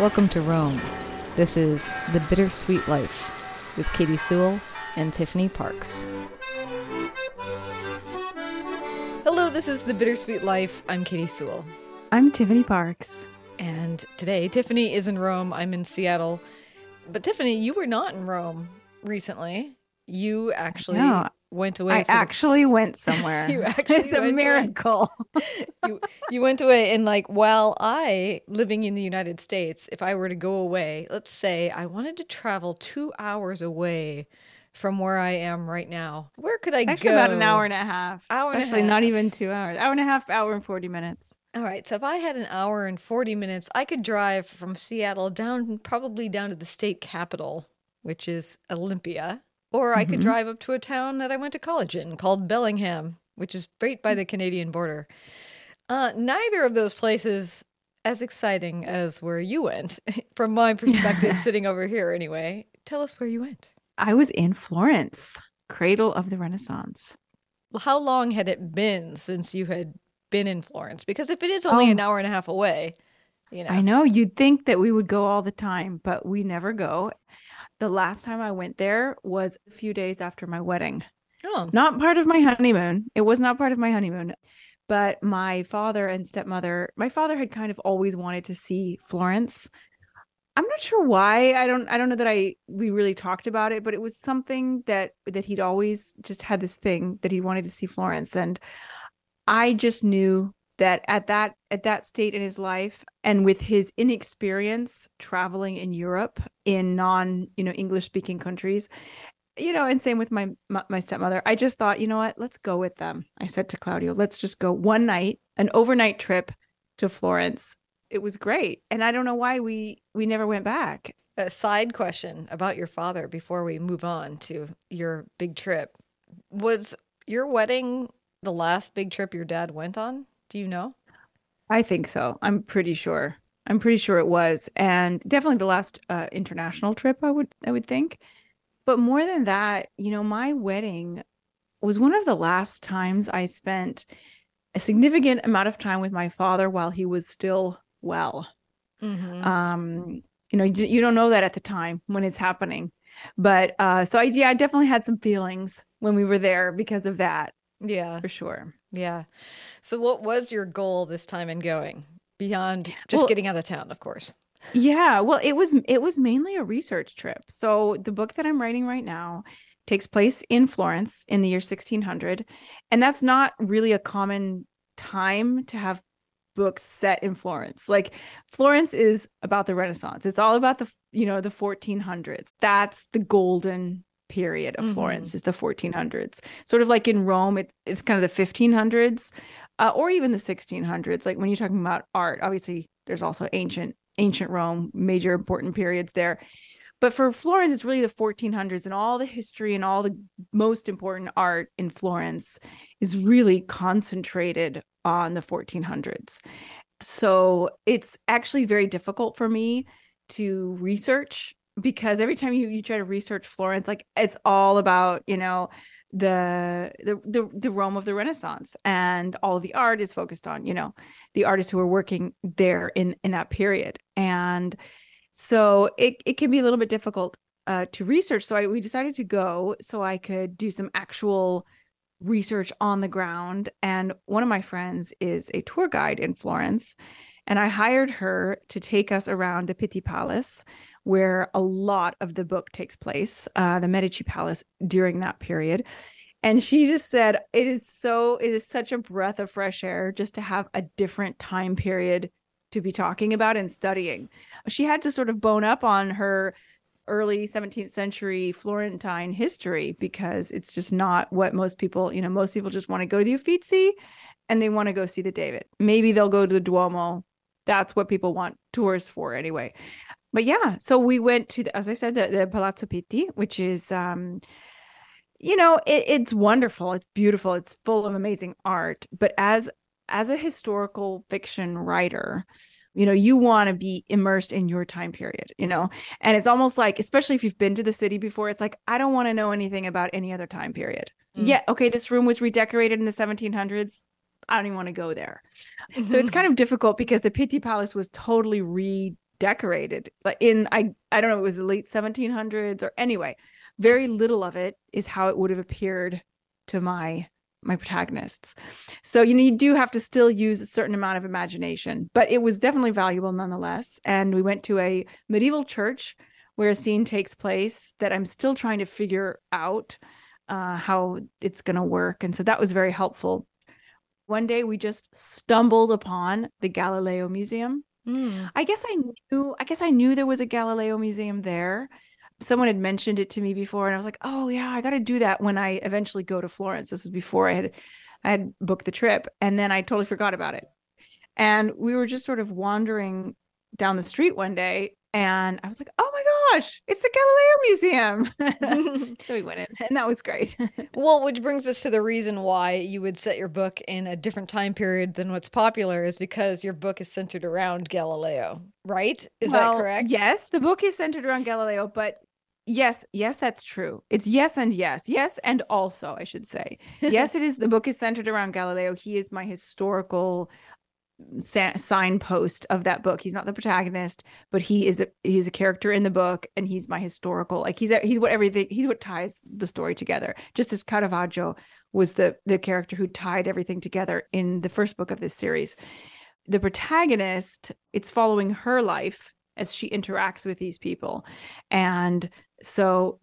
Welcome to Rome. This is The Bittersweet Life with Katy Sewell and Tiffany Parks. Hello, this is The Bittersweet Life. I'm Katy Sewell. I'm Tiffany Parks. And today, Tiffany is in Rome. I'm in Seattle. But Tiffany, you were not in Rome recently. You actually No, went away. I for the- actually went somewhere. You actually it's a went away. miracle. you, you went away and like while I living in the United States, if I were to go away, let's say I wanted to travel two hours away from where I am right now, where could I Actually, go? about an hour and a half. Hour It's and a actually not even two hours. Hour and a half, hour and forty minutes. All right, so if I had an hour and forty minutes, I could drive from Seattle down, probably down to the state capital, which is Olympia, or I could Mhm. drive up to a town that I went to college in called Bellingham, which is right by the Canadian border. Uh, neither of those places as exciting as where you went, from my perspective, sitting over here anyway. Tell us where you went. I was in Florence, cradle of the Renaissance. How long had it been since you had been in Florence? Because if it is only Oh. an hour and a half away, you know. I know you'd think that we would go all the time, but we never go. The last time I went there was a few days after my wedding. Oh, Not part of my honeymoon. It was not part of my honeymoon. But my father and stepmother, my father had kind of always wanted to see Florence. I'm not sure why. I don't I don't know that I we really talked about it, but it was something that that he'd always just had this thing that he wanted to see Florence and I just knew that at that at that state in his life and with his inexperience traveling in Europe in non, you know, English speaking countries, you know, and same with my, my my stepmother. I just thought, you know what, let's go with them. I said to Claudio, let's just go one night, an overnight trip to Florence. It was great, and I don't know why we we never went back. a side question about your father before we move on to your big trip. Was your wedding the last big trip your dad went on? Do you know? I think so. I'm pretty sure. I'm pretty sure it was, and definitely the last uh, international trip. I would I would think, but more than that, you know, my wedding was one of the last times I spent a significant amount of time with my father while he was still well. Mm-hmm. um you know you, don't know that at the time when it's happening but uh so i yeah i definitely had some feelings when we were there because of that yeah, for sure yeah. So, what was your goal this time in going beyond just Well- getting out of town? Of course. yeah well it was it was mainly a research trip so the book that i'm writing right now takes place in florence in the year 1600 and that's not really a common time to have books set in florence like florence is about the renaissance it's all about the you know the 1400s that's the golden period of Mhm. florence is the 1400s sort of like in rome it, it's kind of the 1500s uh, or even the 1600s like when you're talking about art obviously there's also ancient ancient rome major important periods there. But for florence it's really the 1400s and all the history and all the most important art in florence is really concentrated on the 1400s so it's actually very difficult for me to research because every time you, you try to research florence like it's all about you know the, the the the Rome of the Renaissance, and all of the art is focused on you know the artists who are working there in in that period, and so it it can be a little bit difficult uh, to research. So I, we decided to go so I could do some actual research on the ground. And one of my friends is a tour guide in Florence, and I hired her to take us around the Pitti Palace, where a lot of the book takes place, uh, the Medici Palace during that period. And she just said, it is so, it is such a breath of fresh air just to have a different time period to be talking about and studying. She had to sort of bone up on her early 17th century Florentine history because it's just not what most people, you know, most people just want to go to the Uffizi and they want to go see the David. Maybe they'll go to the Duomo. That's what people want tours for anyway. But yeah, so we went to, the, as I said, the, the Palazzo Pitti, which is, um, you know, it, it's wonderful. It's beautiful. It's full of amazing art. But as as a historical fiction writer, you know, you want to be immersed in your time period, you know, and it's almost like, especially if you've been to the city before, it's like I don't want to know anything about any other time period. Mm. Yeah, okay, this room was redecorated in the 1700s. I don't even want to go there. So it's kind of difficult because the Pitti Palace was totally decorated. Like in I I don't know, it was the late 1700s or anyway, very little of it is how it would have appeared to my my protagonists. So you know you do have to still use a certain amount of imagination, but it was definitely valuable nonetheless. And we went to a medieval church where a scene takes place that I'm still trying to figure out uh, how it's going to work. And so that was very helpful. One day we just stumbled upon the Galileo Museum. Mm. I guess I knew I guess I knew there was a Galileo museum there. Someone had mentioned it to me before and I was like, "Oh yeah, I got to do that when I eventually go to Florence." This is before I had I had booked the trip and then I totally forgot about it. And we were just sort of wandering down the street one day and I was like, "Oh my gosh, it's the Galileo Museum!" so we went in, and that was great. well, which brings us to the reason why you would set your book in a different time period than what's popular is because your book is centered around Galileo, right? Is Well, that correct? Yes, the book is centered around Galileo, but yes, yes, that's true. It's yes and yes, yes and also, I should say. Yes, it is. The book is centered around Galileo. He is my historical sa- signpost of that book. He's not the protagonist, but he is a he's a character in the book, and he's my historical. Like he's he's what everything he's what ties the story together. Just as Caravaggio was the the character who tied everything together in the first book of this series. The protagonist, it's following her life as she interacts with these people, and so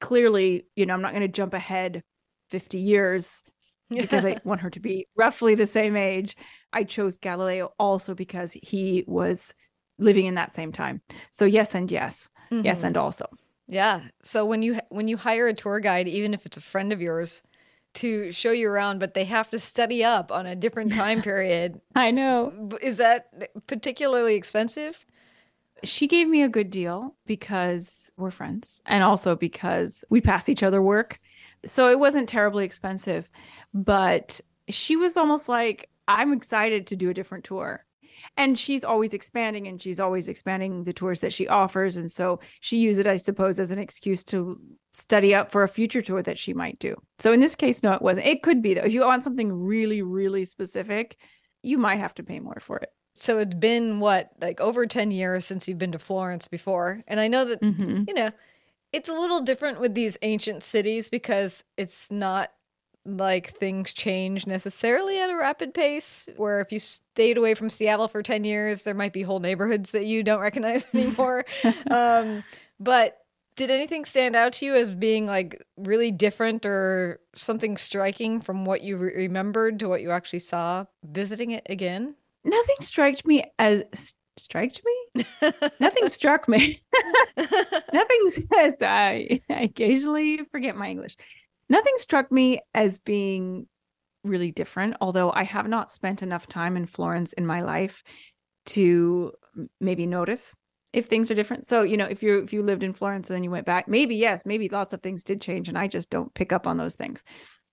clearly, you know, I'm not going to jump ahead 50 years because I want her to be roughly the same age. I chose Galileo also because he was living in that same time. So yes and yes. Yes Mhm. and also. Yeah. So when you when you hire a tour guide, even if it's a friend of yours, to show you around, but they have to study up on a different time period, I know. is that particularly expensive? She gave me a good deal because we're friends and also because we pass each other work. So it wasn't terribly expensive, but she was almost like, I'm excited to do a different tour. And she's always expanding and she's always expanding the tours that she offers. And so she used it, I suppose, as an excuse to study up for a future tour that she might do. So in this case, no, it wasn't. It could be, though. If you want something really, really specific, you might have to pay more for it. So it's been what, like over 10 years since you've been to Florence before. And I know that, Mm-hmm. you know, it's a little different with these ancient cities because it's not like things change necessarily at a rapid pace. Where if you stayed away from Seattle for 10 years, there might be whole neighborhoods that you don't recognize anymore. um, but did anything stand out to you as being like really different or something striking from what you re- remembered to what you actually saw visiting it again? Nothing struck me as struck me. Nothing struck me. Nothing says I, I occasionally forget my English. Nothing struck me as being really different, although I have not spent enough time in Florence in my life to maybe notice if things are different. So, you know, if you if you lived in Florence and then you went back, maybe yes, maybe lots of things did change and I just don't pick up on those things.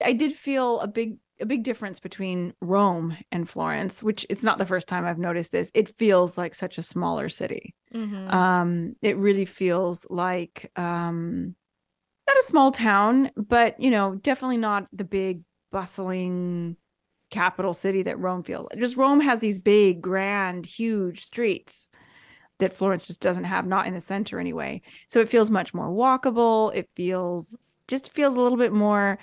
I did feel a big a big difference between Rome and Florence, which it's not the first time I've noticed this. It feels like such a smaller city. Mhm. Um, it really feels like um, not a small town, but you know, definitely not the big bustling capital city that Rome feels. Just Rome has these big, grand, huge streets that Florence just doesn't have, not in the center anyway. So it feels much more walkable. It feels just feels a little bit more,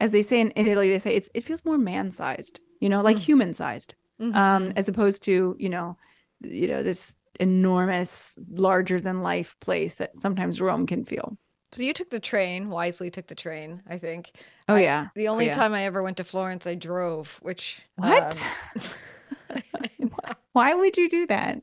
as they say in, in Italy, they say it's it feels more man-sized, you know, like Mm. human-sized Mhm. um, as opposed to you know, you know this enormous, larger than life place that sometimes Rome can feel. So you took the train, wisely took the train, I think. Oh I- yeah, The Oh, only yeah. time I ever went to Florence, I drove, which What? um, Why would you do that?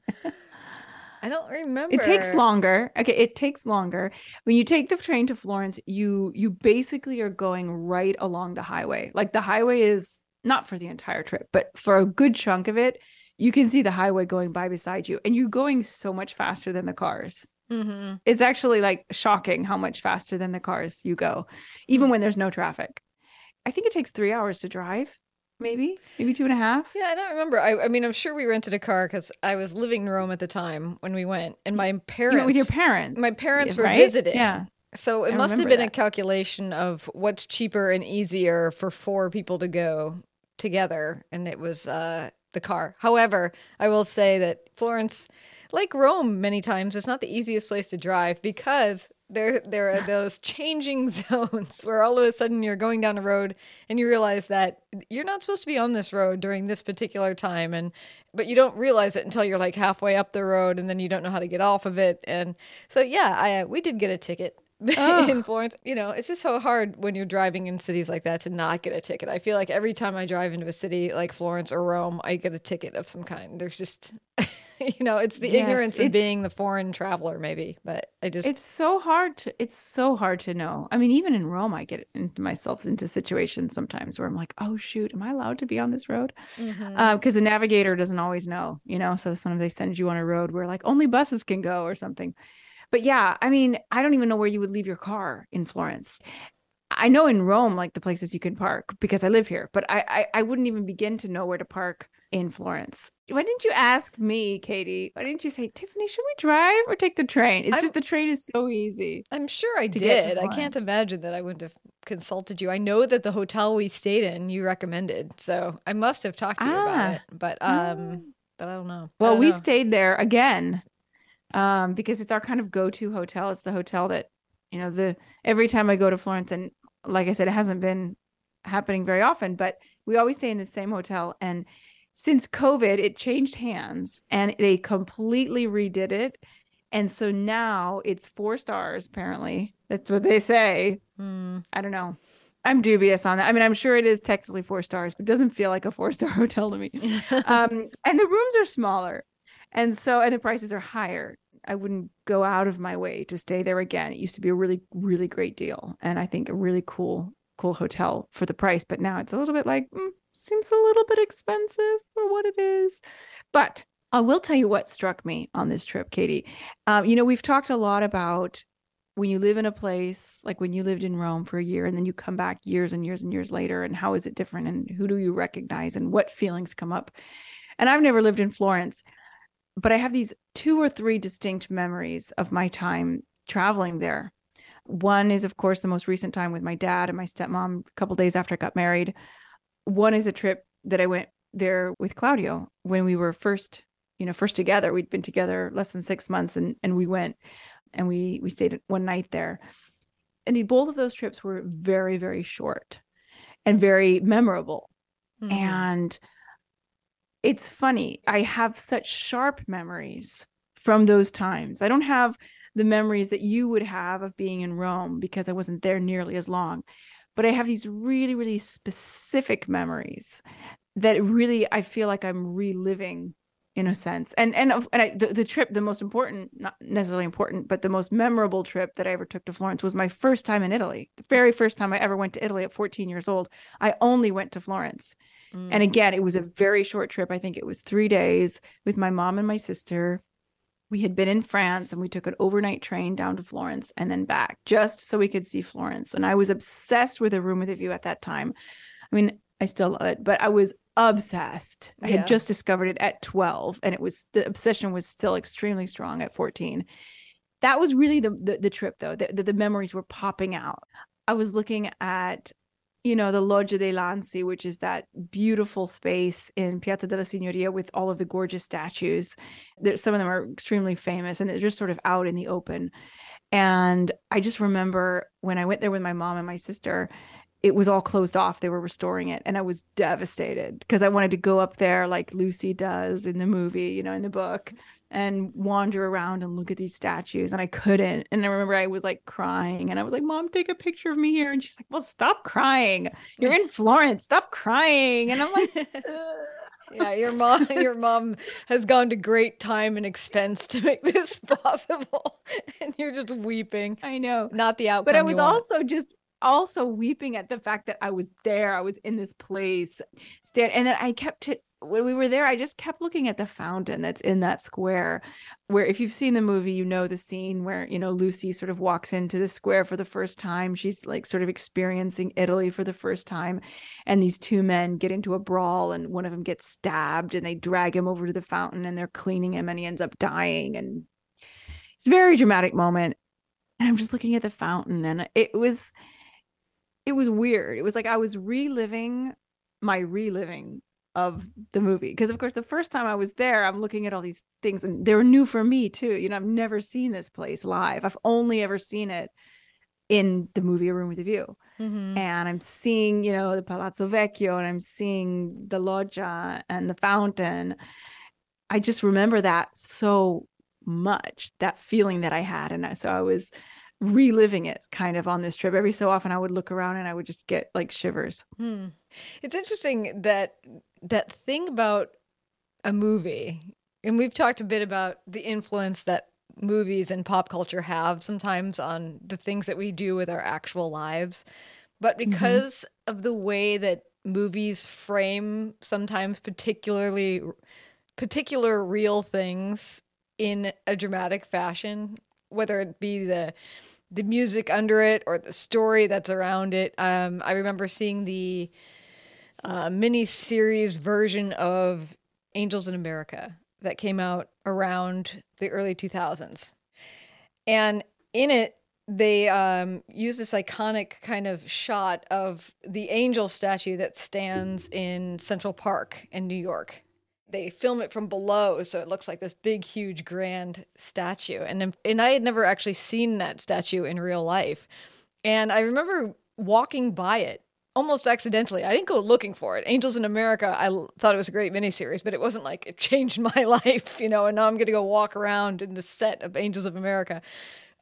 I don't remember. It takes longer. Okay, it takes longer. When you take the train to Florence, you you basically are going right along the highway. Like the highway is not for the entire trip, but for a good chunk of it, you can see the highway going by beside you and you're going so much faster than the cars. Hmm It's actually like shocking how much faster than the cars you go, even when there's no traffic. I think it takes three hours to drive, maybe, maybe two and a half. Yeah, I don't remember. I, I mean, I'm sure we rented a car because I was living in Rome at the time when we went, and my parents, with your parents. my parents were right? visiting. Yeah. So it I must have been a calculation of what's cheaper and easier for four people to go together, and it was uh, the car. However, I will say that Florence, like Rome, many times, it's not the easiest place to drive because there there are those changing zones where all of a sudden you're going down a road and you realize that you're not supposed to be on this road during this particular time and but you don't realize it until you're like halfway up the road and then you don't know how to get off of it and so yeah I we did get a ticket. in Florence. You know, it's just so hard when you're driving in cities like that to not get a ticket. I feel like every time I drive into a city like Florence or Rome, I get a ticket of some kind. There's just, you know, it's the yes, ignorance of being the foreign traveler, maybe. But I just, it's so hard to, it's so hard to know. I mean, even in Rome, I get into myself into situations sometimes where I'm like, oh shoot, am I allowed to be on this road? Because mm-hmm. uh, the navigator doesn't always know, you know. So sometimes they send you on a road where like only buses can go or something. But yeah, I mean, I don't even know where you would leave your car in Florence. I know in Rome, like the places you can park because I live here, but I, I, I wouldn't even begin to know where to park in Florence. Why didn't you ask me, Katy? Why didn't you say, Tiffany, should we drive or take the train? It's I'm, just the train is so easy. I'm sure I did. I can't imagine that I wouldn't have consulted you. I know that the hotel we stayed in you recommended, so I must have talked to you ah, about it. But um, mm. but I don't know. Well, don't we know. stayed there again um, because it's our kind of go-to hotel. It's the hotel that you know the every time I go to Florence, and like I said, it hasn't been happening very often, but we always stay in the same hotel. And since COVID, it changed hands and they completely redid it. And so now it's four stars, apparently. That's what they say. Mm. I don't know. I'm dubious on that. I mean, I'm sure it is technically four stars, but it doesn't feel like a four star hotel to me. um, and the rooms are smaller. And so, and the prices are higher. I wouldn't go out of my way to stay there again. It used to be a really, really great deal. And I think a really cool, cool hotel for the price. But now it's a little bit like, mm, seems a little bit expensive for what it is. But I will tell you what struck me on this trip, Katy. Um, you know, we've talked a lot about when you live in a place, like when you lived in Rome for a year and then you come back years and years and years later, and how is it different and who do you recognize and what feelings come up. And I've never lived in Florence but I have these two or three distinct memories of my time traveling there. One is, of course, the most recent time with my dad and my stepmom a couple days after I got married. One is a trip that I went there with Claudio when we were first, you know, first together. We'd been together less than six months, and and we went and we we stayed one night there. And the, both of those trips were very very short and very memorable. Mm-hmm. And it's funny. I have such sharp memories from those times. I don't have the memories that you would have of being in Rome because I wasn't there nearly as long. But I have these really, really specific memories that really I feel like I'm reliving in a sense. And and, and I, the, the trip, the most important, not necessarily important, but the most memorable trip that I ever took to Florence was my first time in Italy. The very first time I ever went to Italy at 14 years old. I only went to Florence. Mm. And again, it was a very short trip. I think it was three days with my mom and my sister. We had been in France and we took an overnight train down to Florence and then back just so we could see Florence. And I was obsessed with a room with a view at that time. I mean, I still love it, but I was obsessed. I had just discovered it at 12 and it was the obsession was still extremely strong at 14. That was really the the, the trip though. The, the, the memories were popping out. I was looking at you know, the Loggia dei Lanzi, which is that beautiful space in Piazza della Signoria with all of the gorgeous statues. There, some of them are extremely famous and it's just sort of out in the open. And I just remember when I went there with my mom and my sister, it was all closed off. They were restoring it. And I was devastated because I wanted to go up there like Lucy does in the movie, you know, in the book, and wander around and look at these statues. And I couldn't. And I remember I was like crying and I was like, Mom, take a picture of me here. And she's like, Well, stop crying. You're in Florence. Stop crying. And I'm like, yeah, your mom your mom has gone to great time and expense to make this possible. and you're just weeping. I know. Not the outcome. But I was also just also weeping at the fact that I was there. I was in this place. Stand and then I kept it when we were there, I just kept looking at the fountain that's in that square. Where, if you've seen the movie, you know the scene where, you know, Lucy sort of walks into the square for the first time. She's like sort of experiencing Italy for the first time. And these two men get into a brawl, and one of them gets stabbed, and they drag him over to the fountain and they're cleaning him, and he ends up dying. And it's a very dramatic moment. And I'm just looking at the fountain, and it was it was weird. It was like I was reliving my reliving of the movie because of course the first time I was there I'm looking at all these things and they were new for me too you know I've never seen this place live I've only ever seen it in the movie A Room with a View Mhm. and I'm seeing you know the Palazzo Vecchio and I'm seeing the loggia and the fountain I just remember that so much that feeling that I had and I, so I was reliving it kind of on this trip every so often I would look around and I would just get like shivers Hmm. It's interesting that that thing about a movie, and we've talked a bit about the influence that movies and pop culture have sometimes on the things that we do with our actual lives. But because of the way that movies frame sometimes particularly particular real things in a dramatic fashion, whether it be the the music under it or the story that's around it. Um, I remember seeing the uh, mini series version of Angels in America that came out around the early 2000s. And in it, they um, use this iconic kind of shot of the angel statue that stands in Central Park in New York. They film it from below, so it looks like this big, huge, grand statue. And and I had never actually seen that statue in real life. And I remember walking by it almost accidentally. I didn't go looking for it. Angels in America, I l- thought it was a great miniseries, but it wasn't like it changed my life, you know, and now I'm going to go walk around in the set of Angels of America.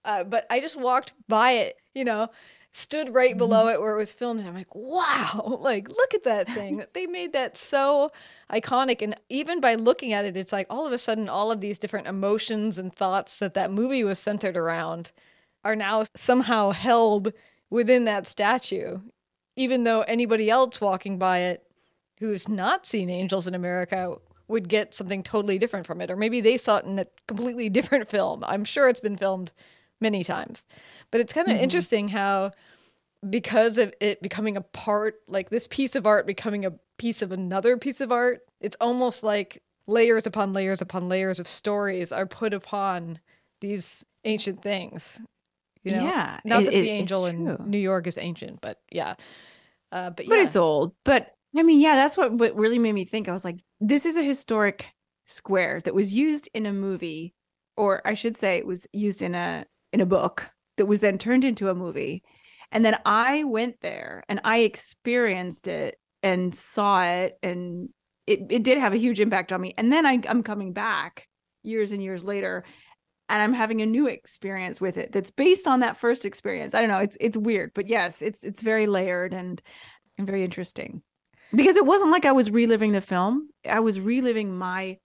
Uh, but I just walked by it, you know, stood right below it where it was filmed. And I'm like, wow, like, look at that thing. they made that so iconic. And even by looking at it, it's like all of a sudden, all of these different emotions and thoughts that that movie was centered around are now somehow held within that statue even though anybody else walking by it who's not seen Angels in America would get something totally different from it. Or maybe they saw it in a completely different film. I'm sure it's been filmed many times. But it's kind of mm-hmm. interesting how, because of it becoming a part, like this piece of art becoming a piece of another piece of art, it's almost like layers upon layers upon layers of stories are put upon these ancient things. You know, yeah, not it, that it, the angel in New York is ancient, but yeah, uh, but yeah. but it's old. But I mean, yeah, that's what what really made me think. I was like, this is a historic square that was used in a movie, or I should say, it was used in a in a book that was then turned into a movie, and then I went there and I experienced it and saw it, and it it did have a huge impact on me. And then I, I'm coming back years and years later and I'm having a new experience with it that's based on that first experience. I don't know, it's it's weird, but yes, it's it's very layered and and very interesting. Because it wasn't like I was reliving the film. I was reliving my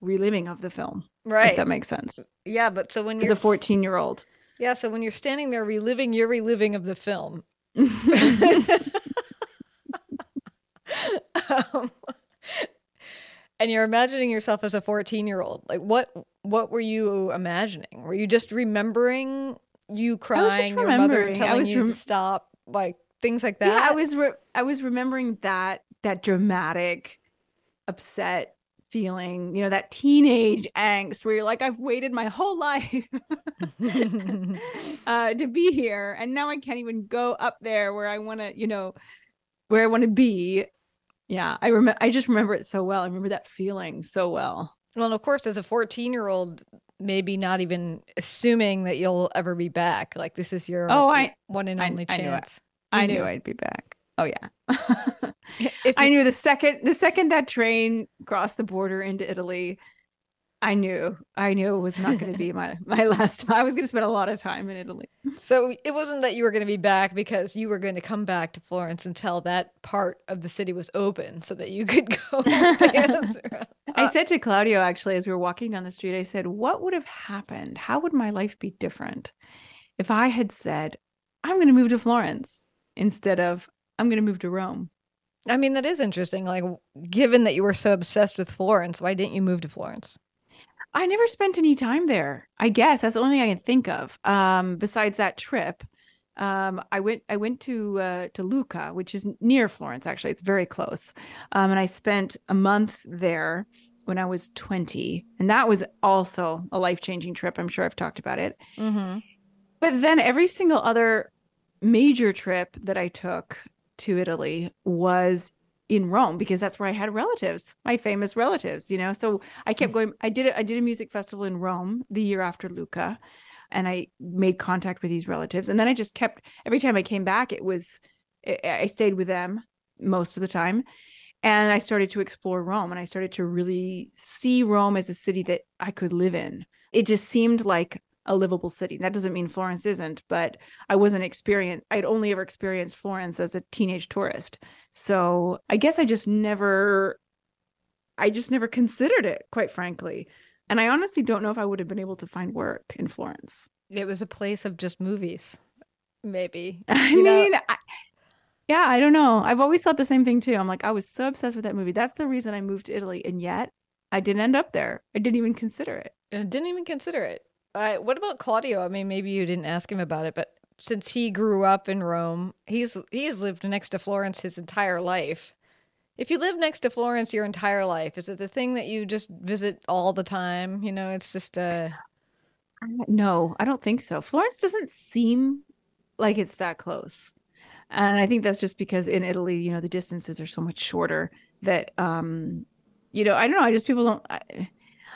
reliving of the film. Right. If that makes sense. Yeah, but so when you're As a 14-year-old. Yeah, so when you're standing there reliving your reliving of the film. um, and you're imagining yourself as a 14 year old like what what were you imagining? Were you just remembering you crying your mother telling you rem- to stop like things like that yeah i was re- i was remembering that that dramatic upset feeling you know that teenage angst where you're like i've waited my whole life uh, to be here and now i can't even go up there where i want to you know where i want to be yeah, I remember. I just remember it so well. I remember that feeling so well. Well, and of course, as a fourteen-year-old, maybe not even assuming that you'll ever be back. Like this is your oh, I one and only I, chance. I knew, I knew I'd be back. Oh yeah. you, I knew the second the second that train crossed the border into Italy, I knew I knew it was not going to be my my last time. I was going to spend a lot of time in Italy. So it wasn't that you were going to be back because you were going to come back to Florence until that part of the city was open, so that you could go dance. I said to Claudio actually as we were walking down the street, I said, "What would have happened? How would my life be different if I had said I'm going to move to Florence instead of I'm going to move to Rome?" I mean, that is interesting. Like, given that you were so obsessed with Florence, why didn't you move to Florence? I never spent any time there. I guess that's the only thing I can think of. Um, besides that trip, um, I went I went to uh, to Lucca, which is near Florence. Actually, it's very close. Um, and I spent a month there when I was twenty, and that was also a life changing trip. I'm sure I've talked about it. Mm-hmm. But then every single other major trip that I took to Italy was in Rome because that's where I had relatives, my famous relatives, you know. So I kept hmm. going. I did it. I did a music festival in Rome the year after Lucca, and I made contact with these relatives. And then I just kept every time I came back, it was I stayed with them most of the time. And I started to explore Rome and I started to really see Rome as a city that I could live in. It just seemed like a livable city. That doesn't mean Florence isn't, but I wasn't experienced. I'd only ever experienced Florence as a teenage tourist. So I guess I just never, I just never considered it, quite frankly. And I honestly don't know if I would have been able to find work in Florence. It was a place of just movies, maybe. I mean, I, yeah, I don't know. I've always thought the same thing too. I'm like, I was so obsessed with that movie. That's the reason I moved to Italy. And yet I didn't end up there. I didn't even consider it. I didn't even consider it. Uh, what about Claudio? I mean, maybe you didn't ask him about it, but since he grew up in Rome, he's he has lived next to Florence his entire life. If you live next to Florence your entire life, is it the thing that you just visit all the time? You know, it's just a. No, I don't think so. Florence doesn't seem like it's that close and i think that's just because in italy you know the distances are so much shorter that um you know i don't know i just people don't I,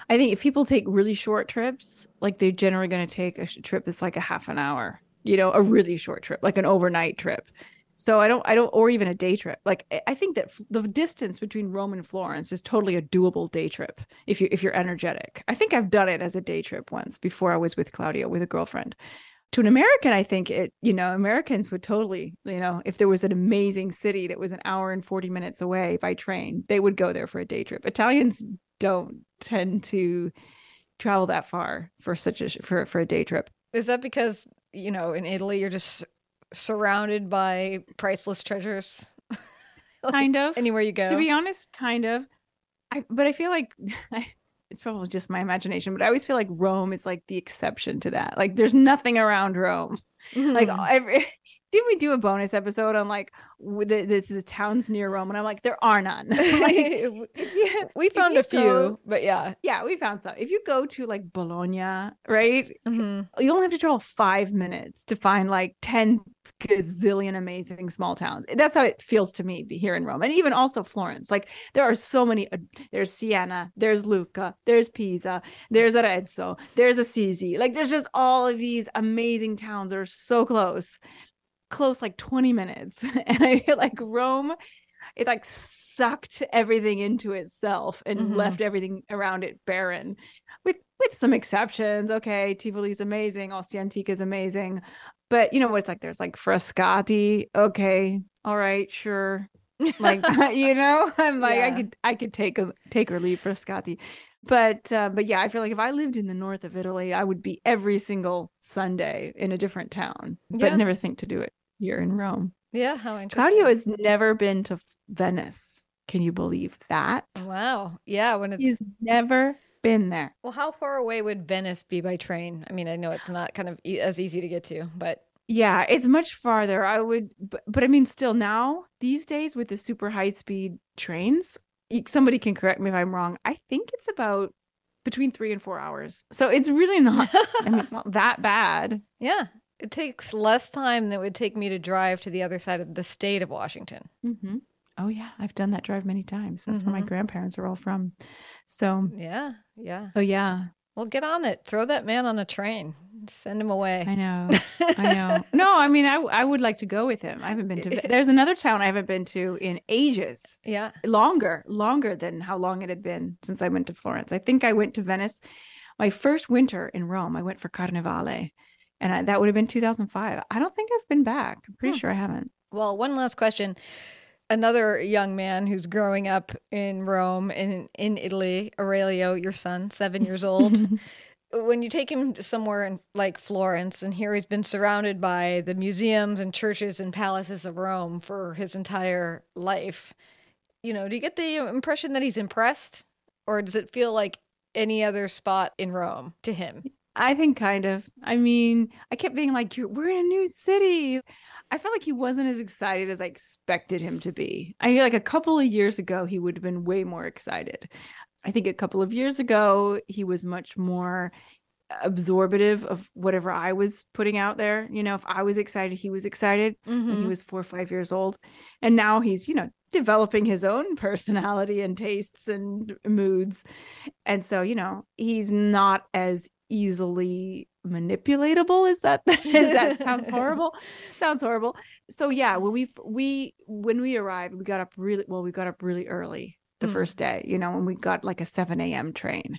I think if people take really short trips like they're generally going to take a trip that's like a half an hour you know a really short trip like an overnight trip. So i don't i don't or even a day trip. Like i think that the distance between rome and florence is totally a doable day trip if you if you're energetic. I think i've done it as a day trip once before i was with claudio with a girlfriend. To an American, I think it, you know, Americans would totally, you know, if there was an amazing city that was an hour and 40 minutes away by train, they would go there for a day trip. Italians don't tend to travel that far for such a for for a day trip. Is that because, you know, in Italy you're just surrounded by priceless treasures? like kind of. Anywhere you go. To be honest, kind of. I but I feel like I it's probably just my imagination, but I always feel like Rome is like the exception to that. Like there's nothing around Rome. Mm-hmm. Like every did we do a bonus episode on like the, the, the towns near Rome? And I'm like, there are none. like, yeah, we found a few, go, but yeah, yeah, we found some. If you go to like Bologna, right, mm-hmm. you only have to travel five minutes to find like ten gazillion amazing small towns. That's how it feels to me here in Rome, and even also Florence. Like there are so many. Uh, there's Siena, there's Lucca, there's Pisa, there's Arezzo, there's Assisi. Like there's just all of these amazing towns that are so close, close like 20 minutes, and I feel like Rome. It like sucked everything into itself and mm-hmm. left everything around it barren, with with some exceptions. Okay, Tivoli's amazing, Ostia Antica is amazing, but you know what it's like there's like frascati okay all right sure like you know i'm like yeah. i could i could take a take or leave frascati but uh, but yeah i feel like if i lived in the north of italy i would be every single sunday in a different town but yeah. never think to do it here in rome yeah how interesting claudio has never been to venice can you believe that wow yeah when it's he's never been there. Well, how far away would Venice be by train? I mean, I know it's not kind of e- as easy to get to, but yeah, it's much farther. I would, but, but I mean, still now these days with the super high speed trains, somebody can correct me if I'm wrong. I think it's about between three and four hours. So it's really not. I mean, it's not that bad. Yeah, it takes less time than it would take me to drive to the other side of the state of Washington. Mm-hmm. Oh yeah, I've done that drive many times. That's mm-hmm. where my mm-hmm. grandparents are all from. So yeah, yeah. So yeah. Well, get on it. Throw that man on a train. Send him away. I know. I know. No, I mean, I I would like to go with him. I haven't been to. There's another town I haven't been to in ages. Yeah, longer, longer than how long it had been since I went to Florence. I think I went to Venice. My first winter in Rome, I went for Carnevale, and I, that would have been 2005. I don't think I've been back. I'm pretty sure I haven't. Well, one last question another young man who's growing up in Rome in in Italy, Aurelio, your son, seven years old. when you take him somewhere in, like Florence, and here he's been surrounded by the museums and churches and palaces of Rome for his entire life, you know, do you get the impression that he's impressed, or does it feel like any other spot in Rome to him? I think kind of. I mean, I kept being like, "We're in a new city." I felt like he wasn't as excited as I expected him to be. I feel like a couple of years ago, he would have been way more excited. I think a couple of years ago, he was much more absorbative of whatever I was putting out there. You know, if I was excited, he was excited when he Mhm. was four or five years old. And now he's, you know, developing his own personality and tastes and moods. And so, you know, he's not as easily manipulatable is that is that sounds horrible sounds horrible so yeah when we we when we arrived we got up really well we got up really early the Mm. first day you know when we got like a 7 a.m train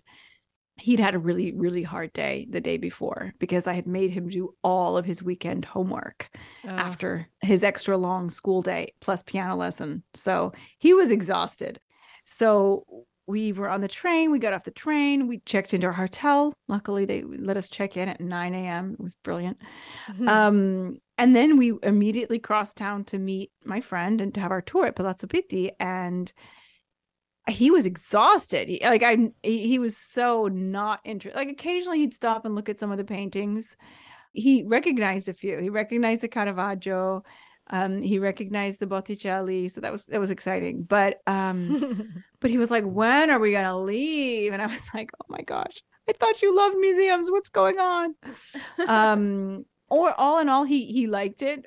he'd had a really really hard day the day before because i had made him do all of his weekend homework Oh. after his extra long school day plus piano lesson. So he was exhausted. So we were on the train. We got off the train. We checked into our hotel. Luckily, they let us check in at 9 a.m. It was brilliant. Mhm. Um, and then we immediately crossed town to meet my friend and to have our tour at Palazzo Pitti. And he was exhausted. He, like I, he, he was so not interested. Like occasionally he'd stop and look at some of the paintings. He recognized a few. He recognized the Caravaggio. Um, he recognized the Botticelli. So that was that was exciting. But um, but he was like, "When are we gonna leave?" And I was like, "Oh my gosh, I thought you loved museums. What's going on?" um or all in all he he liked it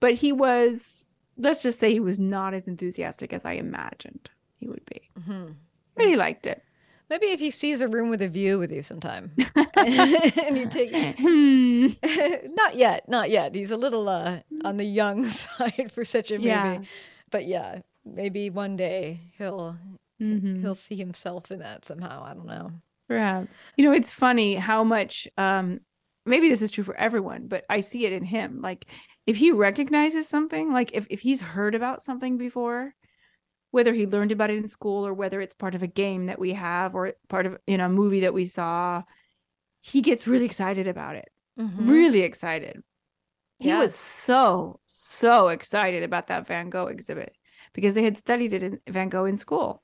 but he was let's just say he was not as enthusiastic as i imagined he would be Mhm. but he liked it Maybe if he sees a room with a view with you sometime, and you take Hmm. not yet, not yet. He's a little uh, on the young side for such a movie, Yeah. but yeah, maybe one day he'll Mhm. he'll see himself in that somehow. I don't know. perhaps you know it's funny how much um maybe this is true for everyone but i see it in him like if he recognizes something like if, if he's heard about something before whether he learned about it in school or whether it's part of a game that we have or part of you know a movie that we saw he gets really excited about it Mhm. really excited he Yeah. was so so excited about that van gogh exhibit because they had studied it in van gogh in school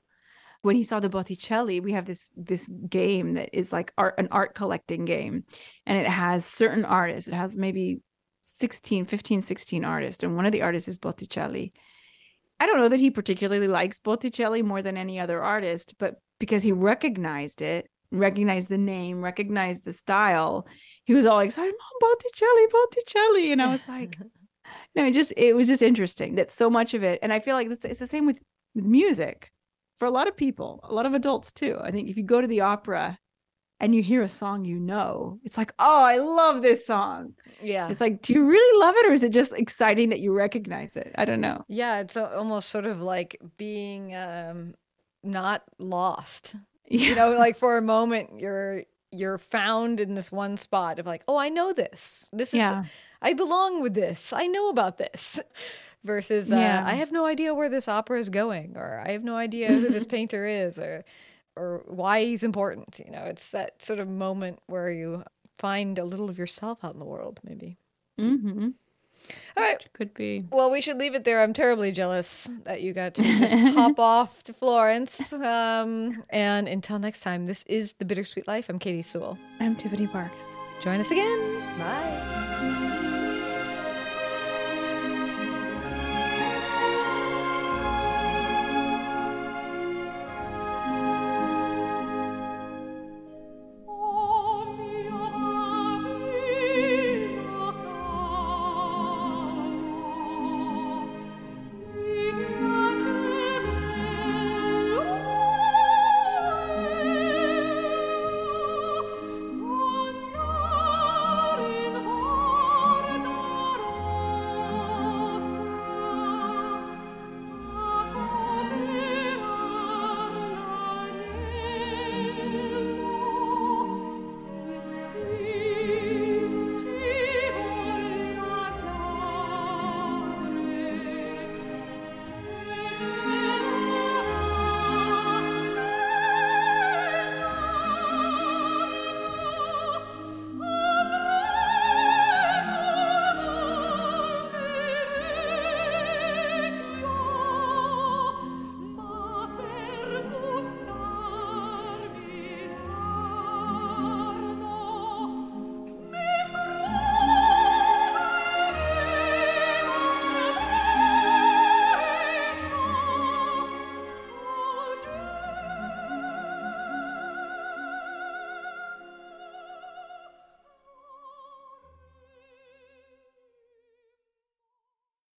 when he saw the Botticelli, we have this this game that is like art an art collecting game and it has certain artists. It has maybe 16, 15, 16 artists and one of the artists is Botticelli. I don't know that he particularly likes Botticelli more than any other artist, but because he recognized it, recognized the name, recognized the style, he was all excited, "Oh, Botticelli, Botticelli." And I was like, no, it just it was just interesting that so much of it, and I feel like this it's the same with with music for a lot of people, a lot of adults too. I think if you go to the opera and you hear a song you know, it's like, oh, I love this song. yeah, It's like, do you really love it, or is it just exciting that you recognize it? I don't know. yeah. It's almost sort of like being um, not lost. Yeah. You know, like for a moment you're you're found in this one spot of like, oh, I know this. This is yeah, I belong with this. I know about this. Versus, uh, Yeah. I have no idea where this opera is going, or I have no idea who this painter is, or or why he's important. You know, it's that sort of moment where you find a little of yourself out in the world, maybe. mm-hmm. All right. could be. Well, we should leave it there. I'm terribly jealous that you got to just hop off to Florence. Um, and until next time, this is The Bittersweet Life. I'm Katy Sewell. I'm Tiffany Parks. Join us again. Bye.